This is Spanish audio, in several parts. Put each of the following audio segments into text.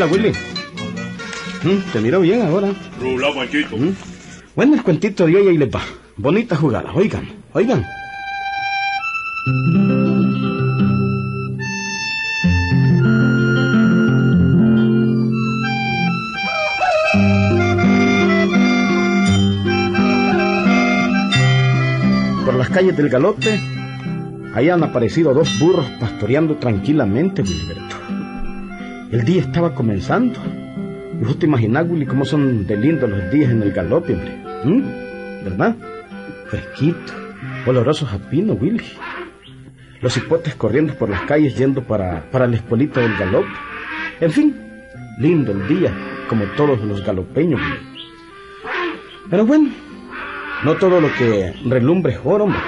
Hola, Willy. Mm, te miro bien ahora. Rula, Panchito. Mm. Bueno, el cuentito de ella y le va. Bonita jugada. Oigan, oigan. Por las calles del galope, ahí han aparecido dos burros pastoreando tranquilamente, Wilberto. El día estaba comenzando. Y vos te imaginás, Willy, cómo son de lindos los días en el galope, hombre. ¿Mm? ¿Verdad? Fresquito, olorosos a pino, Willy. Los hipotes corriendo por las calles yendo para, para la escuelita del galope. En fin, lindo el día, como todos los galopeños, Willy. Pero bueno, no todo lo que relumbre es oro, hombre.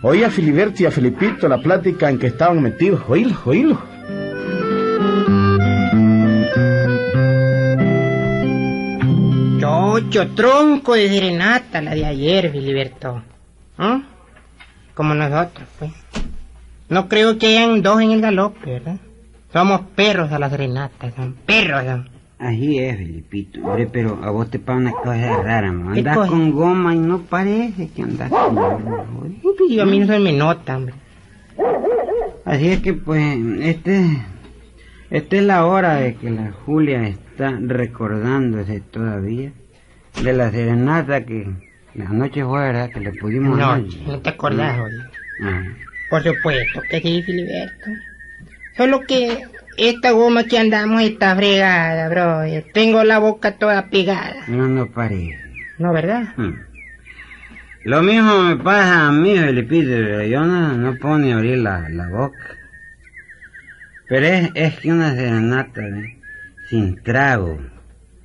Oí a Filiberto y a Felipito la plática en que estaban metidos. Oílo, oílo. Chocho, tronco de serenata, la de ayer, Filiberto. ¿Ah? Como nosotros, pues. No creo que hayan dos en el galope, ¿verdad? Somos perros a la serenata, son perros. Son. Así es, Felipito. Hombre, pero a vos te pasa una cosa rara, ¿no? ¿Qué Andas cosa? con goma y no parece que andas con goma. yo a mí no se me nota, hombre. Así es que, pues, este... Esta es la hora de que la Julia está recordándose todavía de la serenata que la noche fue, ¿verdad? Que le pudimos No, no te acordás, oye. Ah. Por supuesto que sí, Filiberto. Solo que esta goma que andamos está fregada, bro. Yo tengo la boca toda pegada. No, no parece. ¿No, verdad? Hmm. Lo mismo me pasa a mí, Felipito, pero yo no, no puedo ni abrir la, la boca. Pero es, es que una serenata ¿ve? sin trago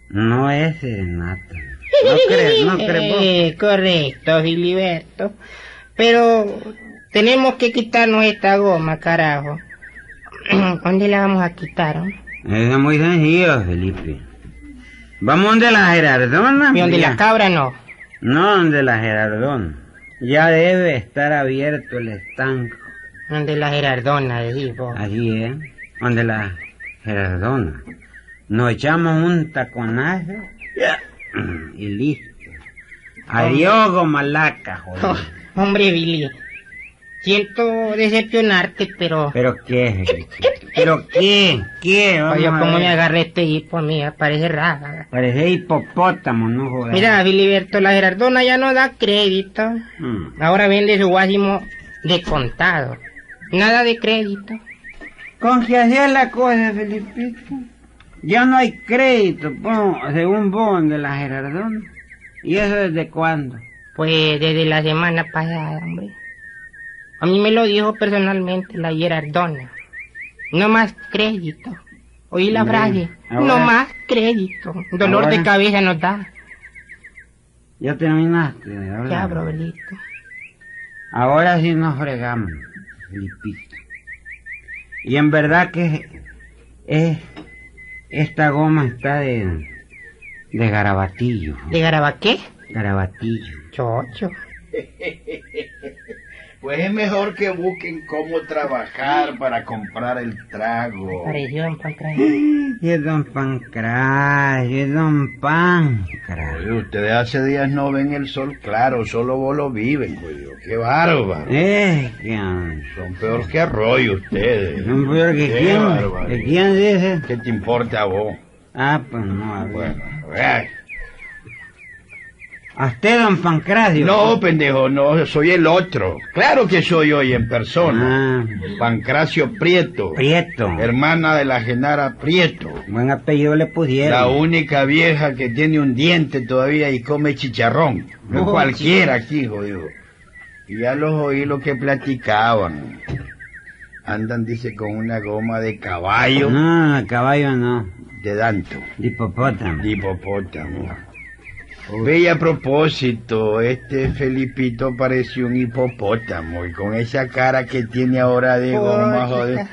no es serenata. ¿No crees? ¿No crees? Eh, correcto, Filiberto. Pero tenemos que quitarnos esta goma, carajo. ¿Dónde la vamos a quitar? oh? Es muy sencillo, Felipe. Vamos donde la Gerardona. Y donde la cabra no. No, donde la Gerardona. Ya debe estar abierto el estanco. Donde la Gerardona, vos. Así es, donde la Gerardona. Nos echamos un taconazo y listo. Adiós, gomalaca, Oh, joder. hombre, Billy. Siento decepcionarte, pero... ¿Pero qué? ¿Pero qué? ¿Qué? Vamos Oye, ver. me agarré este hipo a mí, parece rara. Parece hipopótamo, no jodas. Mira, Filiberto, la Gerardona ya no da crédito. Mm. Ahora vende su guásimo de contado. Nada de crédito. Con hacía la cosa, Felipito. Ya no hay crédito, po, según vos, de la Gerardona. ¿Y eso desde cuándo? Pues desde la semana pasada, hombre. A mí me lo dijo personalmente la Gerardona. No más crédito. Oí la frase. ahora- No más crédito. Dolor de cabeza nos da. Ya terminaste de. Ya, brovelito. Ahora sí nos fregamos, Felipito. Y en verdad que es, esta goma está de, de garabatillo. ¿De Garabaqué? Garabatillo. Chocho. Pues es mejor que busquen cómo trabajar para comprar el trago. Pareció un pancreas. Y es don Pancracio, es don Pancracio. Oye, ustedes hace días no ven el sol claro, solo vos lo viven, coño. Qué bárbaro. Es que... ah, Son peor que arroyo ustedes. No, peor que Qué quién. bárbaro. ¿Que quién dice? ¿Qué te importa a vos? Ah, pues no, a ver. Bueno, ay. A usted, don Pancracio. No, pendejo, no, soy el otro. Claro que soy hoy en persona. Ah, Pancracio Prieto, Prieto. hermana de la Genara Prieto. Buen apellido le pusieron. La única vieja que tiene un diente todavía y come chicharrón. No Oh, cualquiera aquí, jodido. Y ya los oí lo que platicaban. Andan, dice, con una goma de caballo No, el caballo no. de danto, De hipopótamo. de hipopótamo. Ve y a propósito, este Felipito parece un hipopótamo y con esa cara que tiene ahora de goma, joder.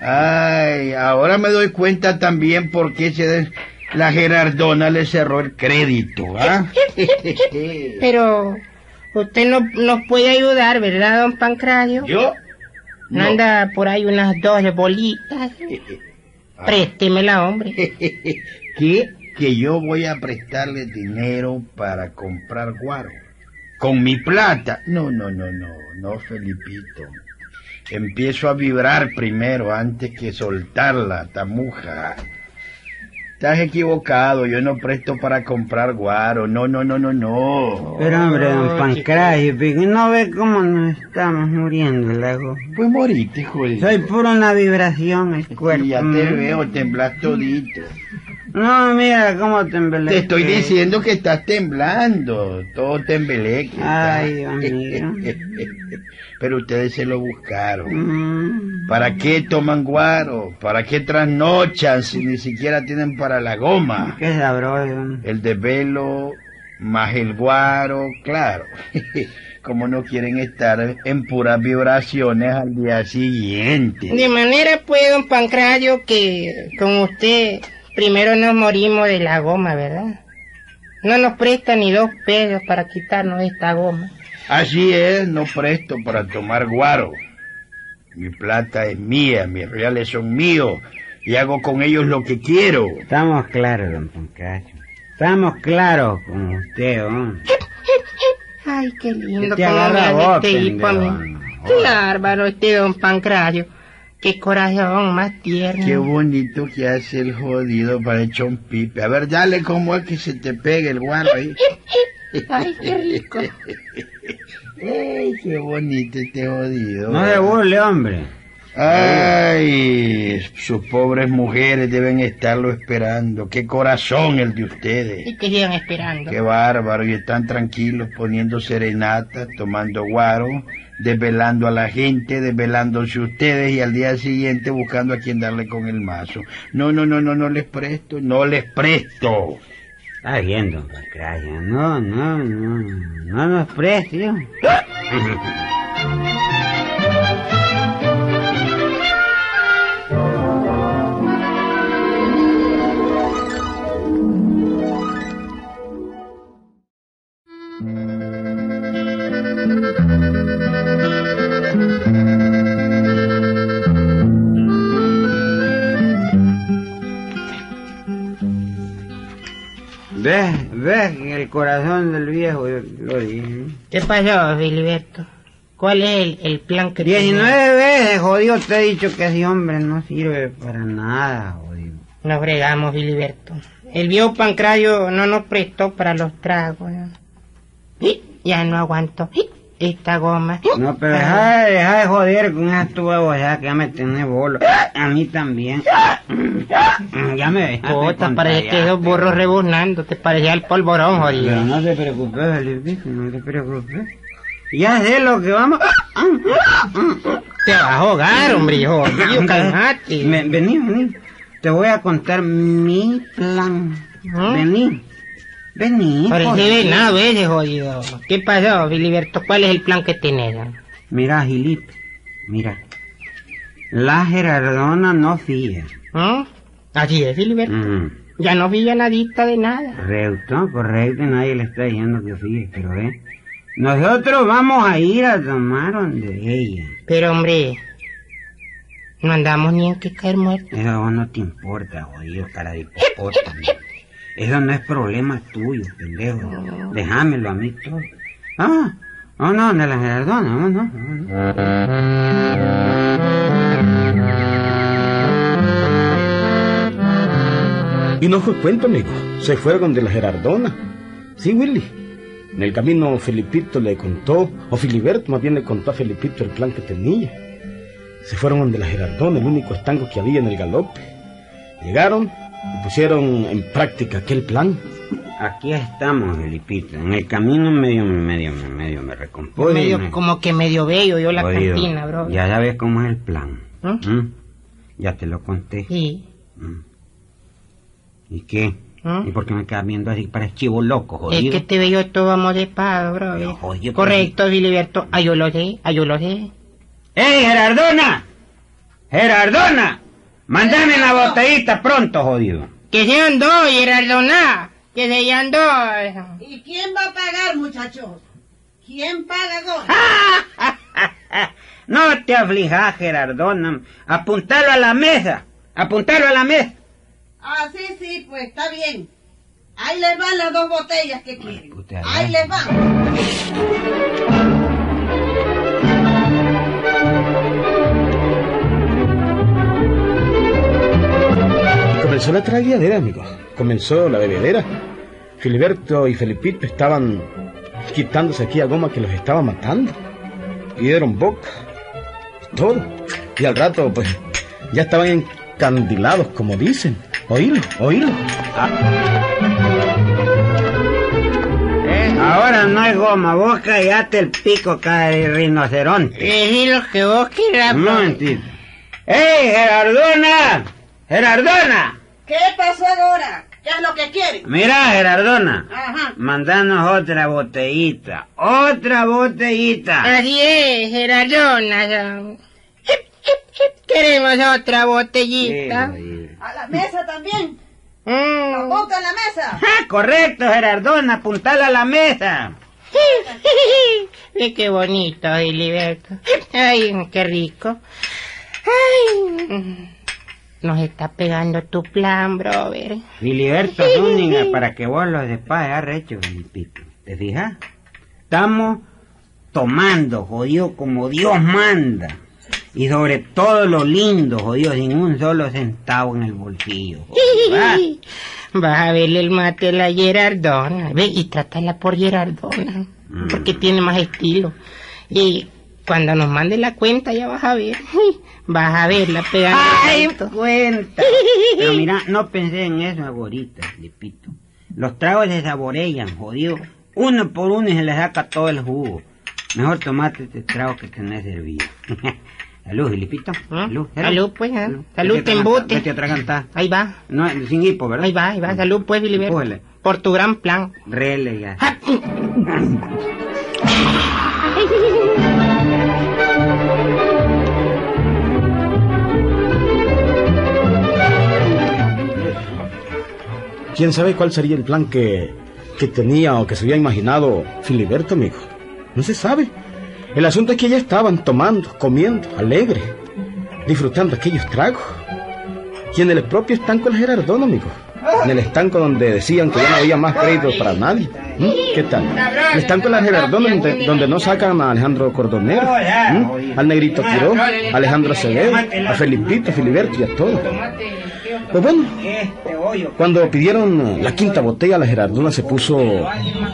Ay, ahora me doy cuenta también por qué se des- la Gerardona le cerró el crédito, ¿ah? Pero usted no nos puede ayudar, ¿verdad, don Pancracio? ¿Yo? ¿No anda por ahí unas dos bolitas? Préstemela, hombre. ¿Qué? Que yo voy a prestarle dinero para comprar guaro. ¿Con mi plata? No, no, no, no, no, Felipito. Empiezo a vibrar primero antes que soltarla, tamuja. Estás equivocado, yo no presto para comprar guaro. No, no, no, no, no. Pero hombre, don Pancracio, ¿no ve cómo nos estamos muriendo, lago? Pues moriste, joder. Soy puro una vibración el cuerpo. Y ya te veo, temblas todito. No, mira cómo tembleque. Te estoy diciendo que estás temblando, todo tembleque. Ay, Dios mío. Pero ustedes se lo buscaron. Mm. ¿Para qué toman guaro? ¿Para qué trasnochan si ni siquiera tienen para la goma? Qué sabroso. El desvelo más el guaro, claro. Como no quieren estar en puras vibraciones al día siguiente. De manera, pues, don Pancracio, que con usted primero nos morimos de la goma, ¿verdad? No nos presta ni dos pesos para quitarnos esta goma. Así es, no presto para tomar guaro. Mi plata es mía, mis reales son míos y hago con ellos lo que quiero. Estamos claros, don Pancracio. Estamos claros con usted, hombre. Ay, qué lindo Que te cómo agarra me vos, este. Qué bárbaro este don Pancracio. Qué corazón más tierno. Qué bonito que hace el jodido para echar un pipe. A ver, dale como es que se te pegue el guaro ahí. Ay, qué rico. Ay, qué bonito este jodido. No se burle, hombre. Ay, sus pobres mujeres deben estarlo esperando. Qué corazón el de ustedes. Y que sigan esperando. Qué bárbaro, y están tranquilos poniendo serenatas, tomando guaro, desvelando a la gente, desvelándose ustedes y al día siguiente buscando a quien darle con el mazo. No, no, no, no, no les presto, no les presto. Está bien, don Pancracio. No, no, no. No nos precio. corazón del viejo yo lo dije? ¿Qué pasó, Filiberto? ¿Cuál es el, el plan que tenía? 19 veces, jodido, te he dicho que ese hombre no sirve para nada, jodido. Nos fregamos, Filiberto. El viejo Pancracio no nos prestó para los tragos. ¿no? Y Ya no aguanto esta goma. No, pero deja, de- deja de joder con esas tu ya que ya me tenés bolo. A mí también. Ya me dejaste Puta, parece que esos burros rebuznando. Te parecía el polvorón, Pero jodido. no te preocupes, Felipe, no te preocupes. Ya sé lo que vamos... Te vas a ahogar, hombre, jodido, calmate. Vení, vení. Te voy a contar mi plan. ¿Mm? Vení. Vení. Parece venado ese, jodido. ¿Qué pasó, Filiberto? ¿Cuál es el plan que tenés? Mira, Gilito, mira. La Gerardona no fía. ¿Mm? Así es, Filiberto. Mm, Ya no vi nadita de nada. Correcto, correcto, nadie le está diciendo que fíe, pero ve. Nosotros vamos a ir a tomar donde ella. Pero, hombre, no andamos ni en que caer muertos. Eso no te importa, jodido, cara de hipopótamo. Eso no es problema tuyo, pendejo. Déjamelo a mí todo. Vamos, vámonos donde la Gerardona, vámonos. vámonos. Y no fue cuento, amigo. Se fueron donde la Gerardona. Sí, Willy. En el camino Felipito le contó, o Filiberto más bien le contó a Felipito el plan que tenía. Se fueron donde la Gerardona, el único estanco que había en el galope. Llegaron y pusieron en práctica aquel plan. Aquí estamos, Felipito. En el camino medio, medio, medio me recompuse. medio, me- como que medio bello yo la cantina, bro. Ya sabes cómo es el plan. ¿Mm? ¿Mm? Ya te lo conté. Sí. Mm. ¿Y qué? ¿Y por qué me quedas viendo así para chivo loco, Es jodido? que te veo todo amodepado, bro. Pero, jodido, Correcto, Filiberto. Ah, yo lo sé, ah, yo lo sé. ¡Ey, Gerardona! ¡Gerardona! ¡Mándame la botellita pronto, jodido! Que se andó, Gerardona. Que se andó. ¿Y quién va a pagar, muchachos? ¿Quién paga, gordo? No te aflijas, Gerardona. Apuntalo a la mesa. Apuntalo a la mesa. Ah, sí, sí, pues está bien. Ahí les van las dos botellas que quieren. Ahí les van. Comenzó la tragueadera, amigos. Comenzó la bebedera. Filiberto y Felipito estaban quitándose aquí a goma que los estaba matando. Y dieron boca. Todo. Y al rato, pues, ya estaban encandilados, como dicen. Oílo, oílo. Ahora no hay goma, vos callate el pico, cada rinoceronte. Decí lo que vos quieras, Un pues. momentito. ¡Ey, Gerardona! ¡Gerardona! ¿Qué pasó ahora? ¿Qué es lo que quieren? Mira, Gerardona. Ajá. Mandanos otra botellita. ¡Otra botellita! Así es, Gerardona. Queremos otra botellita. Sí, A la mesa también. Mm. Apunta en la mesa. Ah, correcto, Gerardona, apuntala a la mesa. Ve qué bonito, Filiberto. Ay, qué rico. Ay, nos está pegando tu plan, brother. Filiberto Zúñiga, para que vos lo sepas, ya recho, Felipito. ¿Te fijas? Estamos tomando, jodido, como Dios manda. Y sobre todo lo lindo, jodido, sin un solo centavo en el bolsillo. Vas a verle el mate a la Gerardona. Ve, y trátala por Gerardona. Mm. Porque tiene más estilo. Y cuando nos mande la cuenta ya vas a ver. Vas a verla pegando. ¡Ay, cuenta! Pero mira, no pensé en eso ahorita, Felipito. Los tragos se saborean, jodido. Uno por uno y se le saca todo el jugo. Mejor tomate este trago que tenés servido. Salud, Filipito. ¿Ah? Salud. Salud, pues, ¿eh? Salud, Vete te a atragantar, embute. Vete a atragantar. Ahí va. No, sin hipo, ¿verdad? Ahí va, ahí va. Salud, pues, Filiberto. Por tu gran plan. Rele ya. ¿Quién sabe cuál sería el plan que, que tenía o que se había imaginado Filiberto, amigo? No se sabe. El asunto es que ya estaban tomando, comiendo, alegre, disfrutando aquellos tragos. Y en el propio estanco del Gerardón, amigo. En el estanco donde decían que ya no había más crédito para nadie. ¿Mm? ¿Qué tal? El estanco de la Gerardón donde, donde no sacan a Alejandro Cordonero, ¿Mm? al Negrito Quiró, a Alejandro Acevedo, a Felipito, a Filiberto y a todos. Pues bueno, Este cuando pidieron la quinta botella, la Gerardona se puso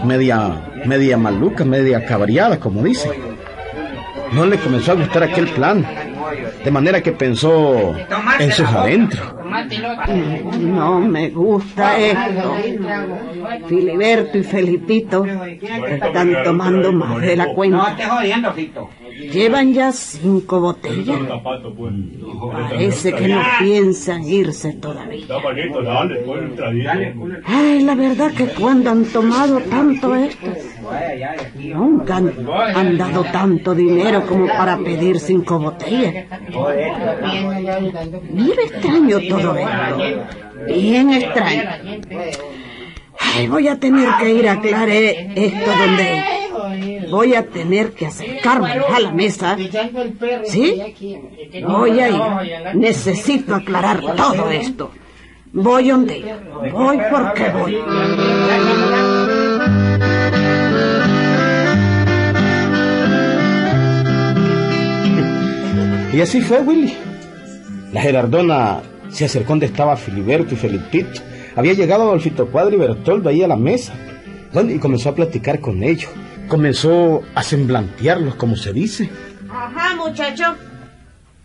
media, media maluca, media cabreada, como dice. No le comenzó a gustar aquel plan, de manera que pensó en sus adentros. No me gusta esto. Filiberto y Felipito están tomando más de la No cuenta. estés jodiendo, Fito. Llevan ya cinco botellas. Parece que no piensan irse todavía. Ay, la verdad que cuando han tomado tanto esto, nunca han, han dado tanto dinero como para pedir cinco botellas. Mira extraño todo esto. Bien extraño. Ay, voy a tener que ir a aclarar esto donde voy a tener que acercarme a la mesa. ¿Sí? Voy a ir. Necesito aclarar todo esto. Voy donde. Voy porque voy. Y así fue, Willy. La Gerardona se acercó donde estaba Filiberto y Felipito. Había llegado Adolfito Cuadro y Bertoldo ahí a la mesa. Bueno, y comenzó a platicar con ellos. Comenzó a semblantearlos, como se dice. Ajá, muchacho.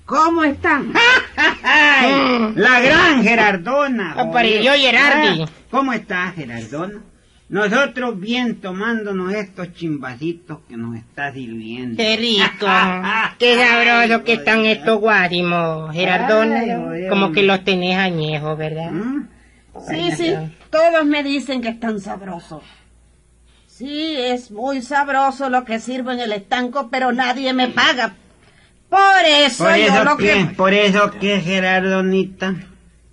¿Cómo están? ¡Ay! La gran Gerardona. Apareció joder. Gerardi. Ah, ¿Cómo estás, Gerardona? Nosotros bien tomándonos estos chimbacitos que nos está sirviendo. Qué rico. Qué sabroso que están estos guárimos, Gerardona. Como que los tenés añejos, ¿verdad? ¿Mm? Sí, sí. Todos me dicen que están sabrosos. Sí, es muy sabroso lo que sirvo en el estanco, pero nadie me paga. Por eso Por yo eso lo que, que... por eso que Gerardonita,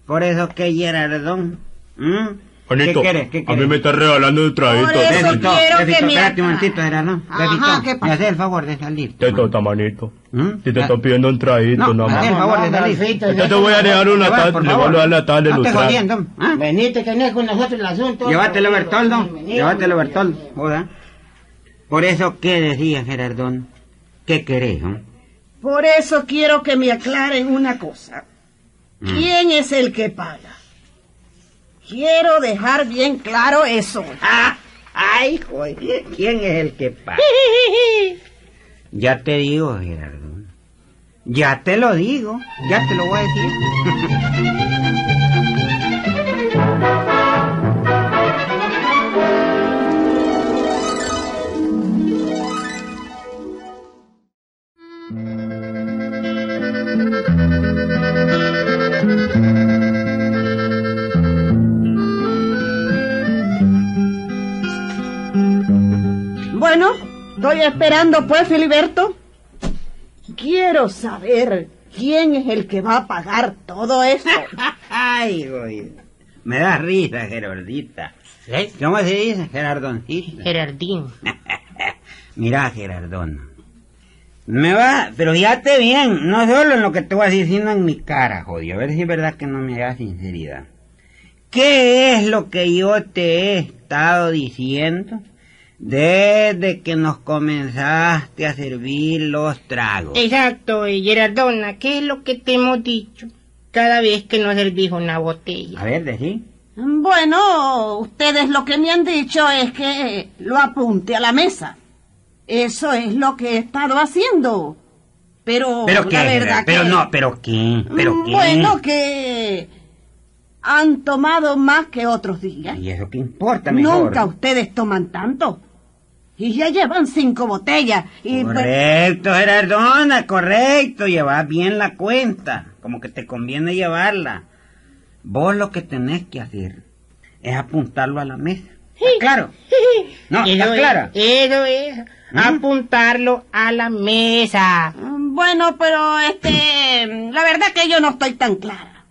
por eso que Gerardón. ¿Mm? Juanito, ¿Qué quieres? ¿Qué a mí me está regalando el traguito. Por eso Bebito, quiero que me espérate un aclare. momentito, Gerardón. Ajá, Bebito, ¿qué me pasa? haces el favor de salir. Teto tamanito. ¿Mm? Si te Ah, estoy pidiendo un traguito, No, nada hazme el más. favor de no, salir. Entonces te voy a dejar una tarde, le voy a dar la tarde No estés ilustrar. jodiendo. ¿ah? Venite, que no es con nosotros el asunto. Llévatelo, Bertoldo. Llévatelo, Bertoldo. Joda. Por eso, ¿qué decía Gerardón? ¿Qué querés, no? Por eso quiero que me aclaren una cosa. Mm. ¿Quién es el que paga? Quiero dejar bien claro eso. Ah, ¡Ay, joder! ¿Quién es el que paga? Ya te digo, Gerardón. Ya te lo digo. Ya te lo voy a decir. estoy esperando pues, Filiberto. Quiero saber quién es el que va a pagar todo esto. ¡Ay! Me da risa, Gerardita. ¿Eh? ¿Cómo se dice, Gerardoncito? Gerardín. Mira, Gerardón. Me va, pero fíjate bien, no solo en lo que te voy a decir, sino en mi cara, jodido. A ver si es verdad que no me hagas sinceridad. ¿Qué es lo que yo te he estado diciendo desde que nos comenzaste a servir los tragos? Exacto, eh, Gerardona, ¿qué es lo que te hemos dicho cada vez que nos servís una botella? A ver, decí. Bueno, ustedes lo que me han dicho es que lo apunte a la mesa. Eso es lo que he estado haciendo. Pero, ¿Pero qué? la verdad Pero que... no, ¿pero qué? ¿Pero Mm, qué? Bueno, que han tomado más que otros días. ¿Y eso qué importa, mejor? Nunca ustedes toman tanto. Y ya llevan cinco botellas. Y pues- Correcto, Gerardona, correcto. Llevas bien la cuenta. Como que te conviene llevarla. Vos lo que tenés que hacer es apuntarlo a la mesa. ¿Está claro? No, Eso ¿está es, clara? Eso es, ¿Mm? apuntarlo a la mesa. Bueno, pero este, la verdad que yo no estoy tan clara.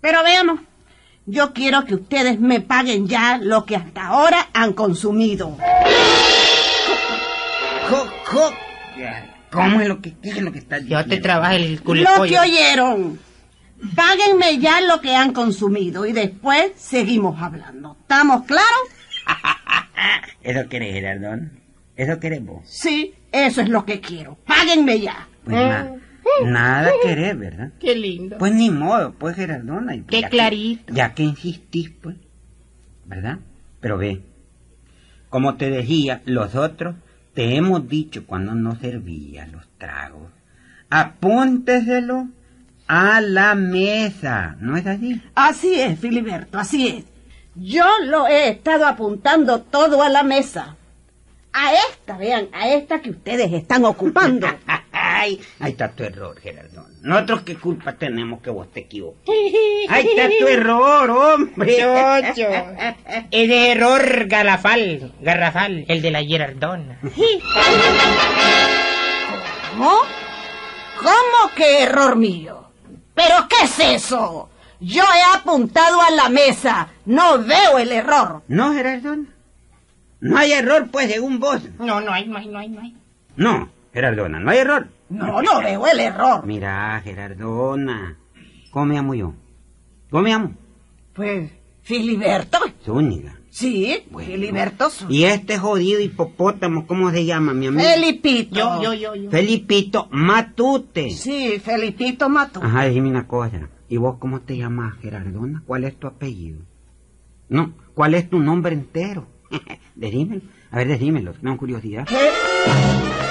Pero veamos, yo quiero que ustedes me paguen ya lo que hasta ahora han consumido. Jo- jo- ¿Cómo es lo que, qué es lo que estás Yo diciendo? te trabajo el Lo culipollo. que oyeron. Páguenme ya lo que han consumido y después seguimos hablando. ¿Estamos claros? ¿Eso querés, Gerardón? ¿Eso querés vos? Sí, eso es lo que quiero. Páguenme ya. Pues na- nada querés, ¿verdad? Qué lindo. Pues ni modo, pues Gerardona. y pues Qué ya que- clarito. ya que insistís, pues, ¿verdad? Pero ve, como te decía, los otros te hemos dicho cuando no servía los tragos, apúnteselo a la mesa, ¿no es así? Así es, Filiberto, así es. Yo lo he estado apuntando todo a la mesa. A esta, vean, a esta que ustedes están ocupando. Ahí está tu error, Gerardón. Nosotros qué culpa tenemos que vos te equivoques. Ahí está tu error, hombre. Chocho. Ese error garrafal, garrafal, el de la Gerardona. ¿Cómo? ¿Cómo que error mío? ¿Pero qué es eso? Yo he apuntado a la mesa. No veo el error. No, Gerardón. No hay error, pues, según vos. No, no hay, no hay, no hay, no hay. No, Gerardona, no hay error. No, no veo el error. Mira, Gerardona, ¿cómo me llamo yo? ¿Cómo me llamo? Pues, Filiberto. Zúñiga. Sí, Bueno. Filiberto. Y este jodido hipopótamo, ¿cómo se llama, mi amigo? Felipito. Yo, yo, yo, yo. Felipito Matute. Sí, Felipito Matú. Ajá, decime una cosa. ¿Y vos cómo te llamas, Gerardona? ¿Cuál es tu apellido? No, ¿cuál es tu nombre entero? decímelo. A ver, decímelo, tengo curiosidad. ¿Qué?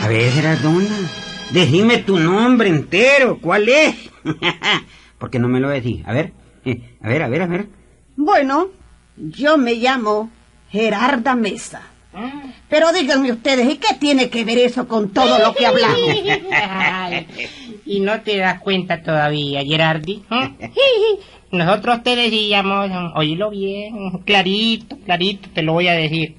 A ver, Gerardona, decime tu nombre entero, ¿cuál es? ¿Por qué no me lo decís? A ver, a ver, a ver, a ver. Bueno, yo me llamo Gerarda Mesa. Pero díganme ustedes, ¿y qué tiene que ver eso con todo lo que hablamos? Y no te das cuenta todavía, Gerardi. ¿eh? Nosotros te decíamos, oílo bien, clarito, clarito, te lo voy a decir.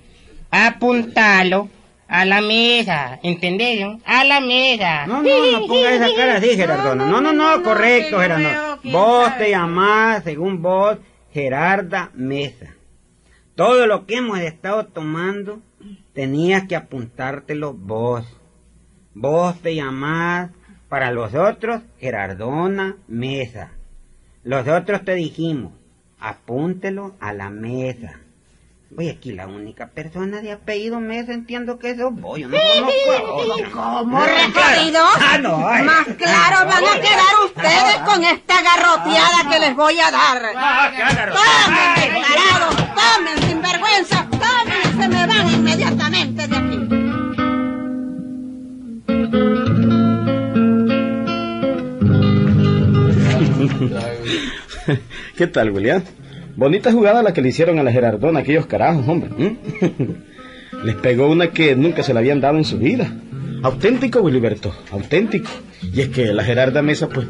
Apuntalo a la mesa, ¿entendés? A la mesa. No, no, no ponga esa cara así, Gerardona. No, no, no, correcto, Gerardona. Vos te llamás, según vos, Gerarda Mesa. Todo lo que hemos estado tomando, tenías que apuntártelo vos. Vos te llamás, para los otros, Gerardona Mesa. Los otros te dijimos, apúntelo a la mesa. Voy aquí la única persona de apellido Mesa, entiendo que eso voy, yo no conozco a. ¿Cómo, Ah, referidos? Ah, no, ay. Más claro van a quedar ustedes con esta garroteada que les voy a dar. ¡Tomen, descarados! ¡Tomen, sinvergüenza! ¿Qué tal, William? Bonita jugada la que le hicieron a la Gerardona aquellos carajos, hombre. Les pegó una que nunca se le habían dado en su vida. Auténtico, Wiliberto, auténtico. Y es que la Gerarda Mesa, pues,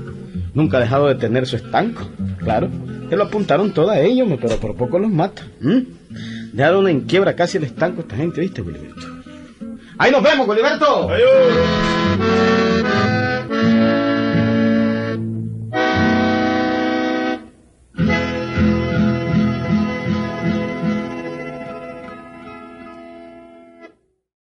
nunca ha dejado de tener su estanco. Claro, que lo apuntaron todo a ellos, pero por poco los mata. ¿m? Dejaron en quiebra casi el estanco esta gente, ¿viste, Wiliberto? ¡Ahí nos vemos, Wiliberto!